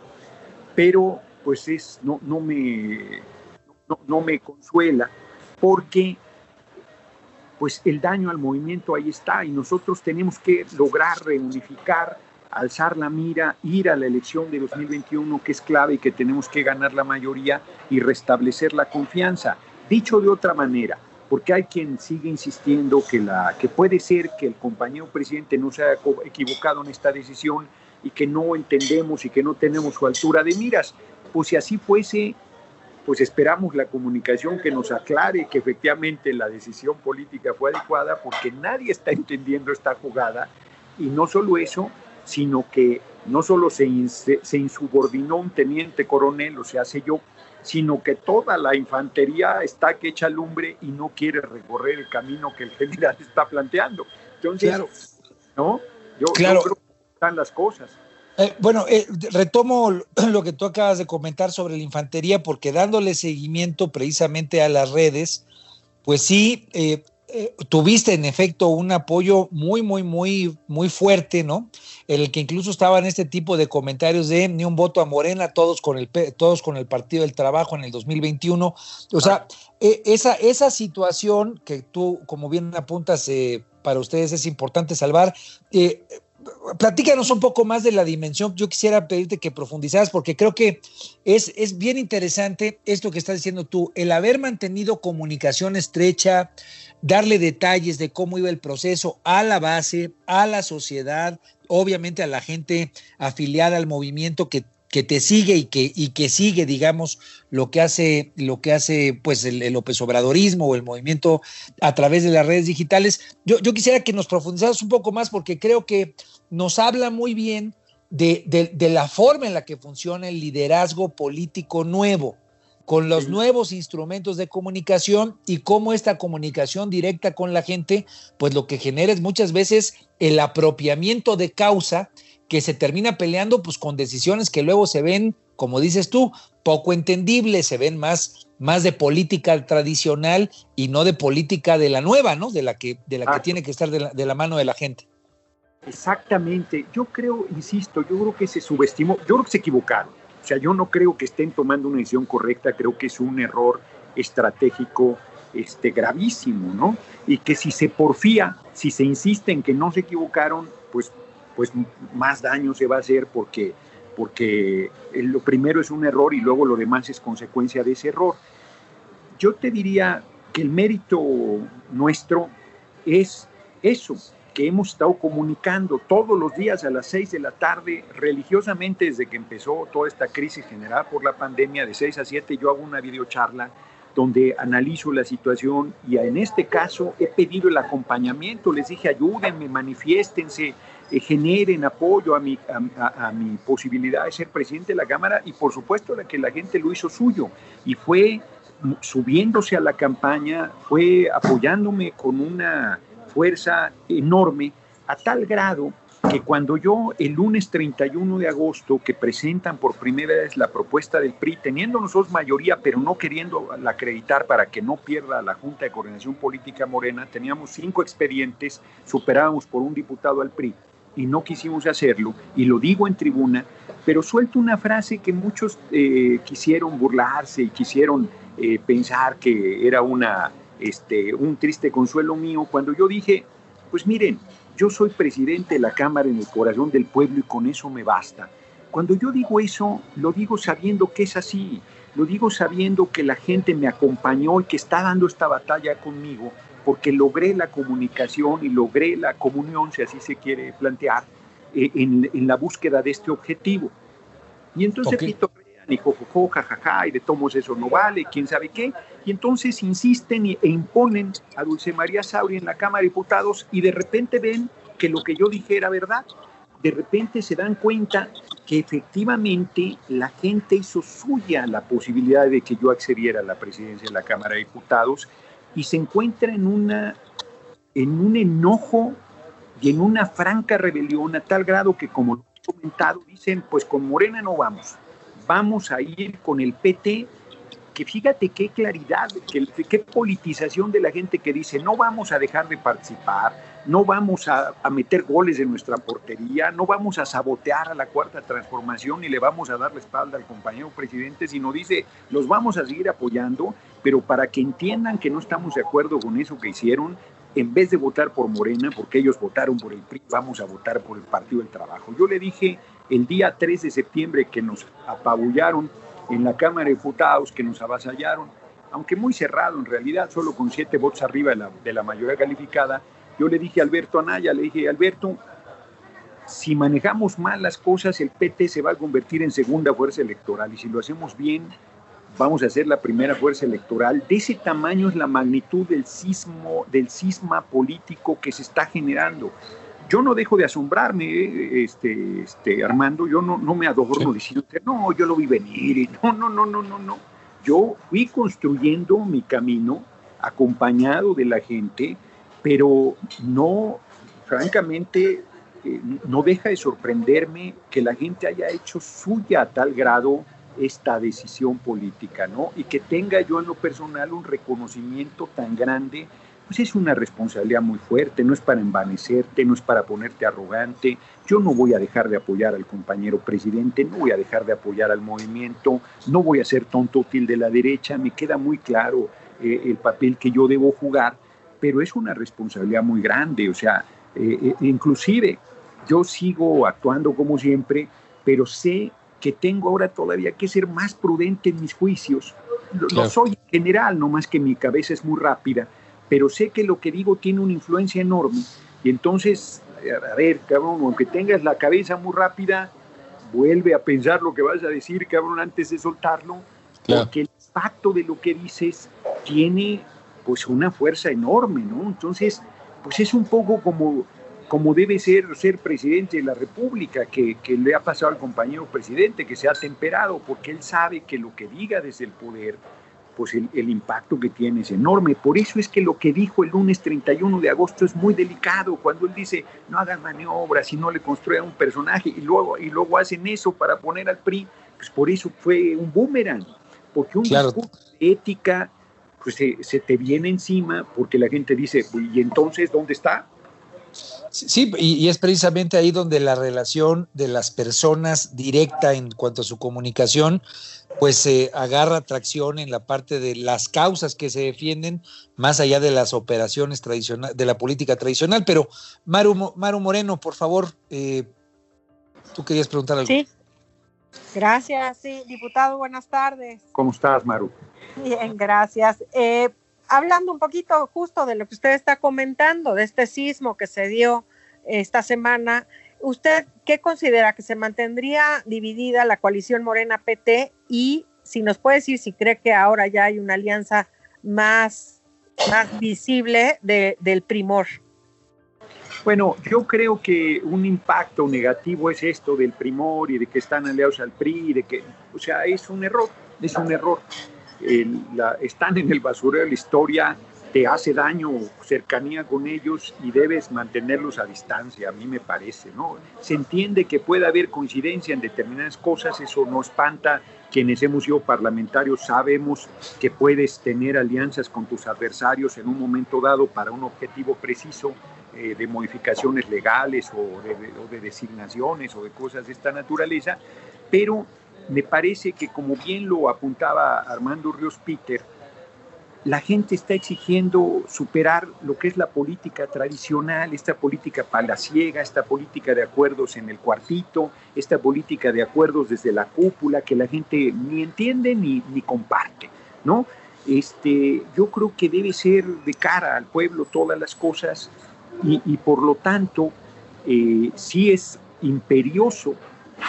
pero pues es, no, no, me, no me consuela porque pues el daño al movimiento ahí está y nosotros tenemos que lograr reunificar, alzar la mira, ir a la elección de 2021 que es clave y que tenemos que ganar la mayoría y restablecer la confianza. Dicho de otra manera, porque hay quien sigue insistiendo que, la, que puede ser que el compañero presidente no se haya equivocado en esta decisión y que no entendemos y que no tenemos su altura de miras. Pues si así fuese, pues esperamos la comunicación que nos aclare que efectivamente la decisión política fue adecuada porque nadie está entendiendo esta jugada y no solo eso, sino que no solo se, se insubordinó un teniente coronel, o sea, se yo, sino que toda la infantería está que echa lumbre y no quiere recorrer el camino que el general [LAUGHS] está planteando. Entonces, claro. ¿no? Yo, claro. creo que están las cosas. Eh, bueno, eh, retomo [CLEARS THROAT] lo que tú acabas de comentar sobre la infantería, porque dándole seguimiento precisamente a las redes, pues sí, eh, tuviste en efecto un apoyo muy, muy, muy, muy fuerte, ¿no? El que incluso estaban este tipo de comentarios de ni un voto a Morena, todos con el, todos con el Partido del Trabajo en el 2021. O sea, esa, esa situación que tú, como bien apuntas, para ustedes es importante salvar platícanos un poco más de la dimensión. Yo quisiera pedirte que profundizaras porque creo que es, es bien interesante esto que estás diciendo tú, el haber mantenido comunicación estrecha, darle detalles de cómo iba el proceso a la base, a la sociedad, obviamente a la gente afiliada al movimiento que, que te sigue y que, y que sigue, digamos, lo que hace, lo que hace pues el, el López Obradorismo o el movimiento a través de las redes digitales. Yo, yo quisiera que nos profundizaras un poco más porque creo que nos habla muy bien de, de, de la forma en la que funciona el liderazgo político nuevo con los nuevos instrumentos de comunicación y cómo esta comunicación directa con la gente, pues lo que genera es muchas veces el apropiamiento de causa que se termina peleando pues con decisiones que luego se ven, como dices tú, poco entendibles, se ven más, más de política tradicional y no de política de la nueva, ¿no? De la que, de la que tiene que estar de la, de la mano de la gente. Exactamente. Yo creo, insisto, yo creo que se subestimó, yo creo que se equivocaron. O sea, yo no creo que estén tomando una decisión correcta, creo que es un error estratégico este, gravísimo, ¿no? Y que si se porfía, si se insiste en que no se equivocaron, pues, pues más daño se va a hacer porque, porque lo primero es un error y luego lo demás es consecuencia de ese error. Yo te diría que el mérito nuestro es eso, que hemos estado comunicando todos los días a las seis de la tarde, religiosamente desde que empezó toda esta crisis generada por la pandemia, de 6 a 7 yo hago una videocharla donde analizo la situación y en este caso he pedido el acompañamiento, les dije ayúdenme, manifiéstense, eh, generen apoyo a mi, a, a, mi posibilidad de ser presidente de la Cámara y por supuesto que la gente lo hizo suyo. Y fue subiéndose a la campaña, fue apoyándome con una fuerza enorme a tal grado que cuando yo el lunes 31 de agosto que presentan por primera vez la propuesta del PRI, teniendo nosotros mayoría, pero no queriendo la acreditar para que no pierda la Junta de Coordinación Política Morena, teníamos cinco expedientes, superábamos por un diputado al PRI y no quisimos hacerlo, y lo digo en tribuna, pero suelto una frase que muchos eh, quisieron burlarse y quisieron eh, pensar que era una este, un triste consuelo mío cuando yo dije, pues miren, yo soy presidente de la Cámara en el corazón del pueblo y con eso me basta. Cuando yo digo eso, lo digo sabiendo que es así, lo digo sabiendo que la gente me acompañó y que está dando esta batalla conmigo porque logré la comunicación y logré la comunión, si así se quiere plantear, eh, en, en, la búsqueda de este objetivo. Y entonces okay. Pito y jojojo, jajaja, y de tomos eso no vale, quién sabe qué. Y entonces insisten e imponen a Dulce María Sauri en la Cámara de Diputados y de repente ven que lo que yo dije era verdad. De repente se dan cuenta que efectivamente la gente hizo suya la posibilidad de que yo accediera a la presidencia de la Cámara de Diputados y se encuentra en, una, en un enojo y en una franca rebelión a tal grado que, como lo he comentado, dicen, pues con Morena no vamos. Vamos a ir con el PT, que fíjate qué claridad, qué, qué politización de la gente que dice, no vamos a dejar de participar, no vamos a, a, meter goles de nuestra portería, no vamos a sabotear a la cuarta transformación y le vamos a dar la espalda al compañero presidente, sino dice, los vamos a seguir apoyando, pero para que entiendan que no estamos de acuerdo con eso que hicieron, en vez de votar por Morena, porque ellos votaron por el PRI, vamos a votar por el Partido del Trabajo. Yo le dije el día 3 de septiembre que nos apabullaron en la Cámara de Diputados, que nos avasallaron, aunque muy cerrado en realidad, solo con siete votos arriba de la, de la mayoría calificada, yo le dije a Alberto Anaya, le dije, Alberto, si manejamos mal las cosas, el PT se va a convertir en segunda fuerza electoral y si lo hacemos bien, vamos a ser la primera fuerza electoral. De ese tamaño es la magnitud del sismo, del cisma político que se está generando. Yo no dejo de asombrarme, este, este, Armando, yo no, no me adorno sí. diciendo, no, yo lo vi venir, no, no, no, no, no, no. Yo fui construyendo mi camino acompañado de la gente, pero no, francamente, eh, no deja de sorprenderme que la gente haya hecho suya a tal grado esta decisión política, ¿no? Y que tenga yo en lo personal un reconocimiento tan grande, pues es una responsabilidad muy fuerte, no es para envanecerte, no es para ponerte arrogante. Yo no voy a dejar de apoyar al compañero presidente, no voy a dejar de apoyar al movimiento, no voy a ser tonto útil de la derecha, me queda muy claro eh, el papel que yo debo jugar, pero es una responsabilidad muy grande, o sea, eh, eh, inclusive yo sigo actuando como siempre, pero sé que tengo ahora todavía que ser más prudente en mis juicios. Lo, soy en general, no más que mi cabeza es muy rápida, pero sé que lo que digo tiene una influencia enorme. Y entonces, a ver, cabrón, aunque tengas la cabeza muy rápida, vuelve a pensar lo que vas a decir, cabrón, antes de soltarlo, porque el impacto de lo que dices tiene pues una fuerza enorme, ¿no? Entonces, pues es un poco como, como debe ser ser presidente de la República, que, que le ha pasado al compañero presidente, que se ha temperado, porque él sabe que lo que diga desde el poder, pues el, el, impacto que tiene es enorme. Por eso es que lo que dijo el lunes 31 de agosto es muy delicado, cuando él dice, no hagan maniobras y no le construyan un personaje, y luego, y luego hacen eso para poner al PRI, pues por eso fue un boomerang, porque un Claro. discurso de ética pues se, se te viene encima porque la gente dice, ¿y entonces dónde está? Sí, y, y es precisamente ahí donde la relación de las personas directa en cuanto a su comunicación, pues se agarra tracción en la parte de las causas que se defienden, más allá de las operaciones tradicionales, de la política tradicional. Pero, Maru, Mo- Maru Moreno, por favor, eh, tú querías preguntar algo. Sí. Gracias, sí, diputado, buenas tardes. ¿Cómo estás, Maru? Bien, gracias. Eh, hablando un poquito justo de lo que usted está comentando, de este sismo que se dio esta semana, ¿usted qué considera que se mantendría dividida la coalición Morena PT y si nos puede decir si cree que ahora ya hay una alianza más, más visible de, del primor? Bueno, yo creo que un impacto negativo es esto del primor y de que están aliados al PRI, y de que, o sea, es un error, es un error. Están en el basurero de la historia, te hace daño cercanía con ellos y debes mantenerlos a distancia, a mí me parece, ¿no? Se entiende que puede haber coincidencia en determinadas cosas, eso no espanta. Quienes hemos sido parlamentarios sabemos que puedes tener alianzas con tus adversarios en un momento dado para un objetivo preciso eh, de modificaciones legales o de, designaciones o de cosas de esta naturaleza, pero me parece que como bien lo apuntaba Armando Ríos Peter, la gente está exigiendo superar lo que es la política tradicional, esta política palaciega, esta política de acuerdos en el cuartito, esta política de acuerdos desde la cúpula que la gente ni entiende ni, comparte, ¿no? Este, yo creo que debe ser de cara al pueblo todas las cosas y, y por lo tanto eh, sí es imperioso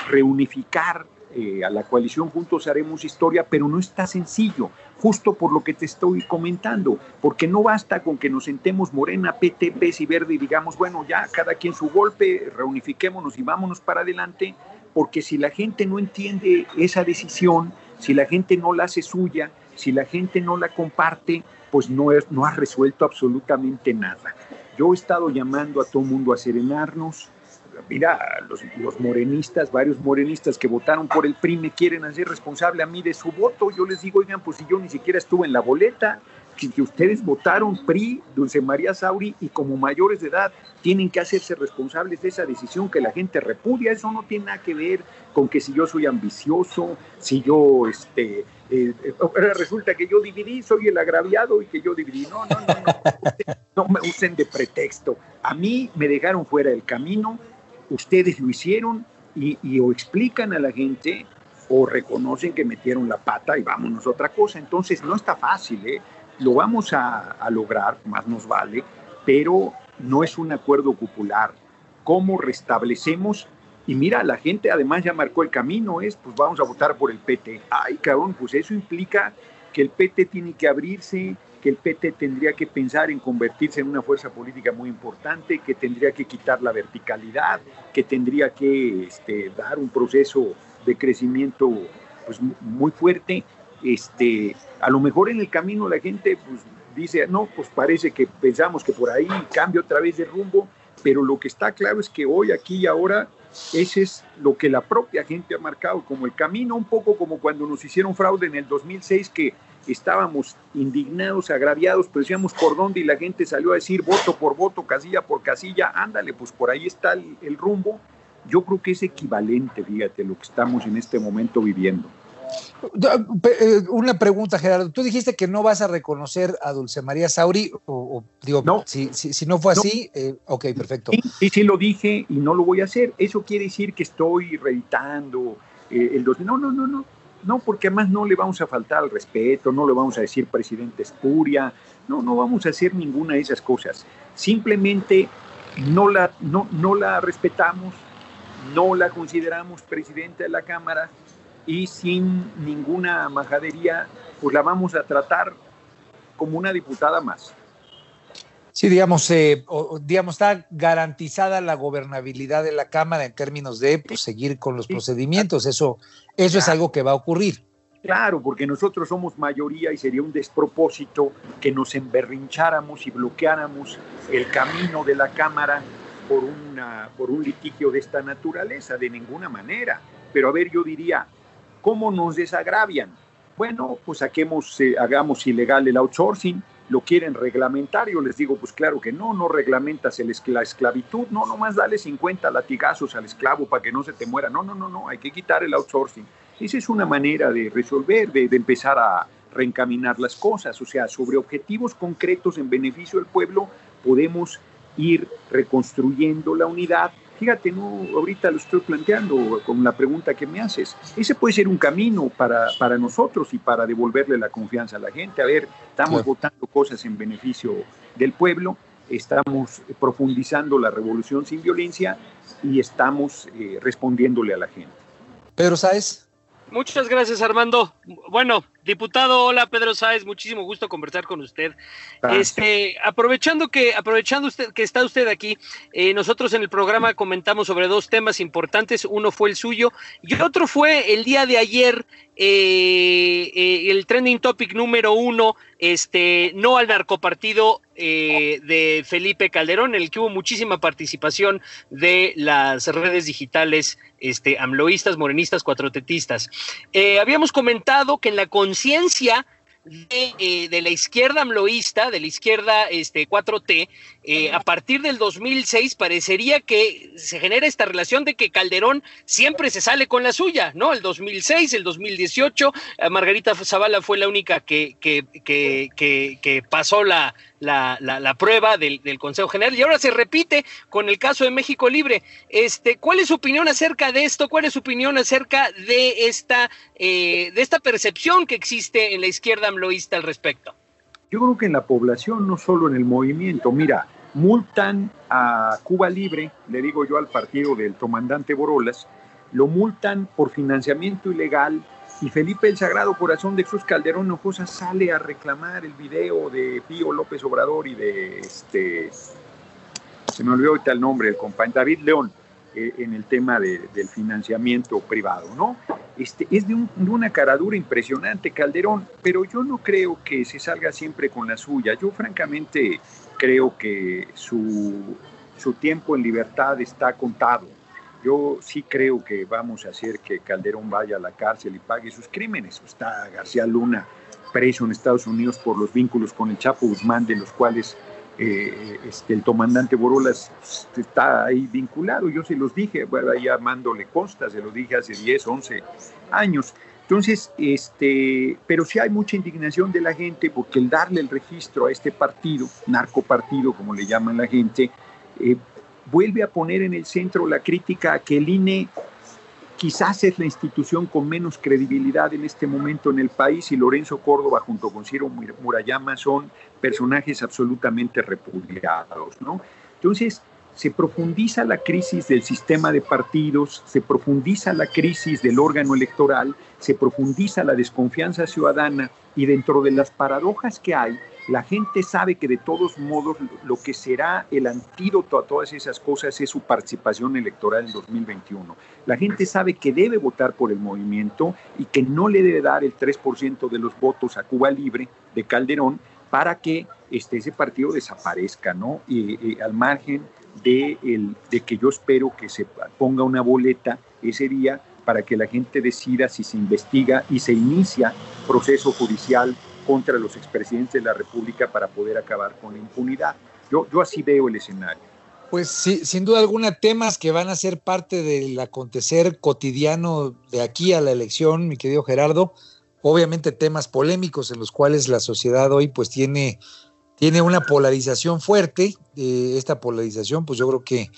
reunificar eh, a la coalición Juntos Haremos Historia, pero no está sencillo, justo por lo que te estoy comentando, porque no basta con que nos sentemos Morena, PT, PES y Verde y digamos, bueno, ya cada quien su golpe, reunifiquémonos y vámonos para adelante, porque si la gente no entiende esa decisión, si la gente no la hace suya, si la gente no la comparte, pues no, es, no ha resuelto absolutamente nada. Yo he estado llamando a todo mundo a serenarnos, mira, los, morenistas, varios morenistas que votaron por el PRI me quieren hacer responsable a mí de su voto. Yo les digo, oigan, pues si yo ni siquiera estuve en la boleta, que, ustedes votaron PRI, Dulce María Sauri, y como mayores de edad tienen que hacerse responsables de esa decisión que la gente repudia. Eso no tiene nada que ver con que si yo soy ambicioso, si yo, este, eh, resulta que yo dividí, soy el agraviado y que yo dividí. No, no, no, no, no me usen de pretexto. A mí me dejaron fuera del camino, ustedes lo hicieron y, o explican a la gente o reconocen que metieron la pata y vámonos a otra cosa. Entonces no está fácil, ¿eh? lo vamos a, a, lograr, más nos vale, pero no es un acuerdo popular. ¿Cómo restablecemos? Y mira, la gente además ya marcó el camino, es pues vamos a votar por el PT. Ay, cabrón, pues eso implica que el PT tiene que abrirse, que el PT tendría que pensar en convertirse en una fuerza política muy importante, que tendría que quitar la verticalidad, que tendría que este, dar un proceso de crecimiento pues, muy fuerte. Este, a lo mejor en el camino la gente pues, dice, no, pues parece que pensamos que por ahí cambia otra vez de rumbo, pero lo que está claro es que hoy, aquí y ahora, ese es lo que la propia gente ha marcado como el camino, un poco como cuando nos hicieron fraude en el 2006, que estábamos indignados, agraviados, pero decíamos por dónde y la gente salió a decir voto por voto, casilla por casilla, ándale, pues por ahí está el, el rumbo. Yo creo que es equivalente, fíjate, lo que estamos en este momento viviendo. Eh, una pregunta, Gerardo. Tú dijiste que no vas a reconocer a Dulce María Sauri, o, digo, no. Si, si, no fue así, eh, ok, perfecto. Sí, sí, lo dije y no lo voy a hacer. Eso quiere decir que estoy reeditando eh, el dos. No, no, no, no. No, porque además no le vamos a faltar al respeto, no le vamos a decir presidente espuria, no, no vamos a hacer ninguna de esas cosas. Simplemente no la, no, no la respetamos, no la consideramos presidenta de la Cámara y sin ninguna majadería, pues la vamos a tratar como una diputada más. Sí, digamos, eh, digamos, está garantizada la gobernabilidad de la Cámara en términos de pues, seguir con los procedimientos. Eso, eso es algo que va a ocurrir. Claro, porque nosotros somos mayoría y sería un despropósito que nos emberrincháramos y bloqueáramos el camino de la Cámara por, una, por un litigio de esta naturaleza, de ninguna manera. Pero a ver, yo diría, ¿cómo nos desagravian? Bueno, pues saquemos, eh, hagamos ilegal el outsourcing, lo quieren reglamentar, yo les digo, pues claro que no, no reglamentas el, la esclavitud, no, nomás dale 50 latigazos al esclavo para que no se te muera, no, no, no, no, hay que quitar el outsourcing. Esa es una manera de resolver, de, de empezar a reencaminar las cosas, o sea, sobre objetivos concretos en beneficio del pueblo podemos ir reconstruyendo la unidad. Fíjate, no, ahorita lo estoy planteando con la pregunta que me haces. Ese puede ser un camino para, para nosotros y para devolverle la confianza a la gente. A ver, estamos votando cosas en beneficio del pueblo, estamos profundizando la revolución sin violencia y estamos eh, respondiéndole a la gente. Pedro Sáez. Muchas gracias, Armando. Bueno, diputado, hola Pedro Sáez, muchísimo gusto conversar con usted. Este, aprovechando que, aprovechando usted que está usted aquí, eh, nosotros en el programa comentamos sobre dos temas importantes. Uno fue el suyo y otro fue el día de ayer eh, eh, el trending topic número uno, este, no al narcopartido eh, de Felipe Calderón, en el que hubo muchísima participación de las redes digitales este, amloístas, morenistas, cuatrotetistas. habíamos comentado que en la conciencia de, de, la izquierda amloísta, de la izquierda este, 4T, eh, a partir del 2006 parecería que se genera esta relación de que Calderón siempre se sale con la suya, ¿no? El 2006, el 2018, eh, Margarita Zavala fue la única que, que, que pasó la, la, la, prueba del, del, Consejo General y ahora se repite con el caso de México Libre. Este, ¿Cuál es su opinión acerca de esto? ¿Cuál es su opinión acerca de esta, eh, de esta percepción que existe en la izquierda amloísta al respecto? Yo creo que en la población, no solo en el movimiento, mira, multan a Cuba Libre, le digo yo al partido del comandante Borolas, lo multan por financiamiento ilegal y Felipe el Sagrado Corazón de Jesús Calderón Hinojosa sale a reclamar el video de Pío López Obrador y de este, se me olvidó ahorita el nombre, el compañero David León, eh, en el tema de, del financiamiento privado, ¿no? Este, es de, de, una caradura impresionante Calderón, pero yo no creo que se salga siempre con la suya. Yo francamente creo que su, su tiempo en libertad está contado. Yo sí creo que vamos a hacer que Calderón vaya a la cárcel y pague sus crímenes. Está García Luna preso en Estados Unidos por los vínculos con el Chapo Guzmán, de los cuales eh, este, el comandante Borolas está ahí vinculado. Yo se los dije, bueno, ahí le Costa, se lo dije hace 10, 11 años. Entonces, este, pero sí hay mucha indignación de la gente porque el darle el registro a este partido, narcopartido como le llaman la gente, eh, vuelve a poner en el centro la crítica a que el INE quizás es la institución con menos credibilidad en este momento en el país y Lorenzo Córdoba junto con Ciro Murayama son personajes absolutamente repudiados, ¿no? Entonces, se profundiza la crisis del sistema de partidos, se profundiza la crisis del órgano electoral, se profundiza la desconfianza ciudadana y dentro de las paradojas que hay, la gente sabe que de todos modos lo que será el antídoto a todas esas cosas es su participación electoral en 2021. La gente sabe que debe votar por el movimiento y que no le debe dar el 3% de los votos a Cuba Libre de Calderón para que este, ese partido desaparezca, ¿no? Y, al margen de, el, de que yo espero que se ponga una boleta ese día para que la gente decida si se investiga y se inicia proceso judicial contra los expresidentes de la República para poder acabar con la impunidad. Yo, yo así veo el escenario. Pues sí, sin duda alguna, temas que van a ser parte del acontecer cotidiano de aquí a la elección, mi querido Gerardo. Obviamente temas polémicos en los cuales la sociedad hoy pues tiene, tiene una polarización fuerte. Eh, esta polarización, pues yo creo que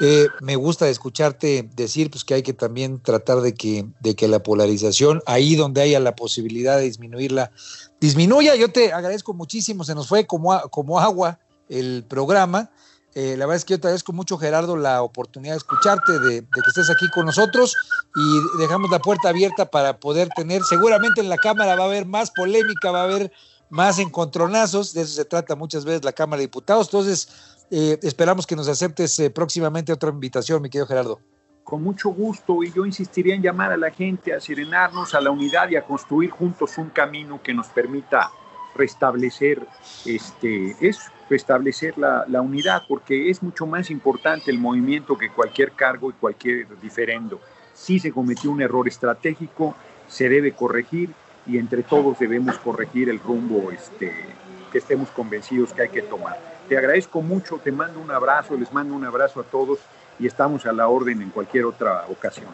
eh, me gusta escucharte decir pues que hay que también tratar de que, de que la polarización, ahí donde haya la posibilidad de disminuirla, disminuya. Yo te agradezco muchísimo, se nos fue como, como agua el programa. Eh, la verdad es que yo te agradezco mucho, Gerardo, la oportunidad de escucharte, de, de, que estés aquí con nosotros y dejamos la puerta abierta para poder tener, seguramente en la Cámara va a haber más polémica, va a haber más encontronazos, de eso se trata muchas veces la Cámara de Diputados. Entonces, eh, esperamos que nos aceptes eh, próximamente otra invitación, mi querido Gerardo. Con mucho gusto y yo insistiría en llamar a la gente a serenarnos a la unidad y a construir juntos un camino que nos permita restablecer este es restablecer la, la, unidad porque es mucho más importante el movimiento que cualquier cargo y cualquier diferendo. Si se cometió un error estratégico, se debe corregir y entre todos debemos corregir el rumbo este, que estemos convencidos que hay que tomar. Te agradezco mucho, te mando un abrazo, les mando un abrazo a todos y estamos a la orden en cualquier otra ocasión.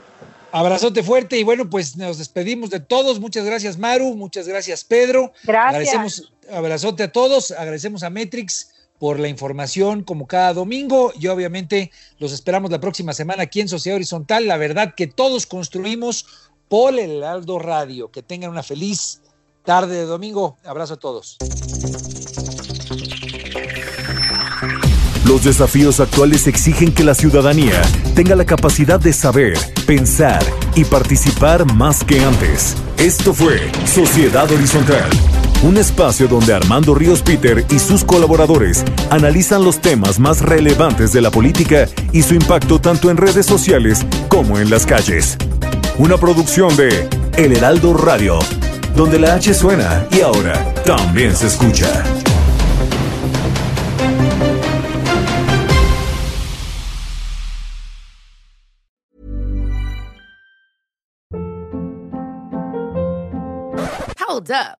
Abrazote fuerte y bueno, pues nos despedimos de todos. Muchas gracias, Maru. Muchas gracias, Pedro. Gracias. Agradecemos, abrazote a todos. Agradecemos a Metrix por la información como cada domingo y obviamente los esperamos la próxima semana aquí en Sociedad Horizontal. La verdad que todos construimos por el Heraldo Radio. Que tengan una feliz tarde de domingo. Abrazo a todos. Los desafíos actuales exigen que la ciudadanía tenga la capacidad de saber, pensar y participar más que antes. Esto fue Sociedad Horizontal, un espacio donde Armando Ríos Peter y sus colaboradores analizan los temas más relevantes de la política y su impacto tanto en redes sociales como en las calles. Una producción de El Heraldo Radio, donde la H suena y ahora también se escucha. Hold up.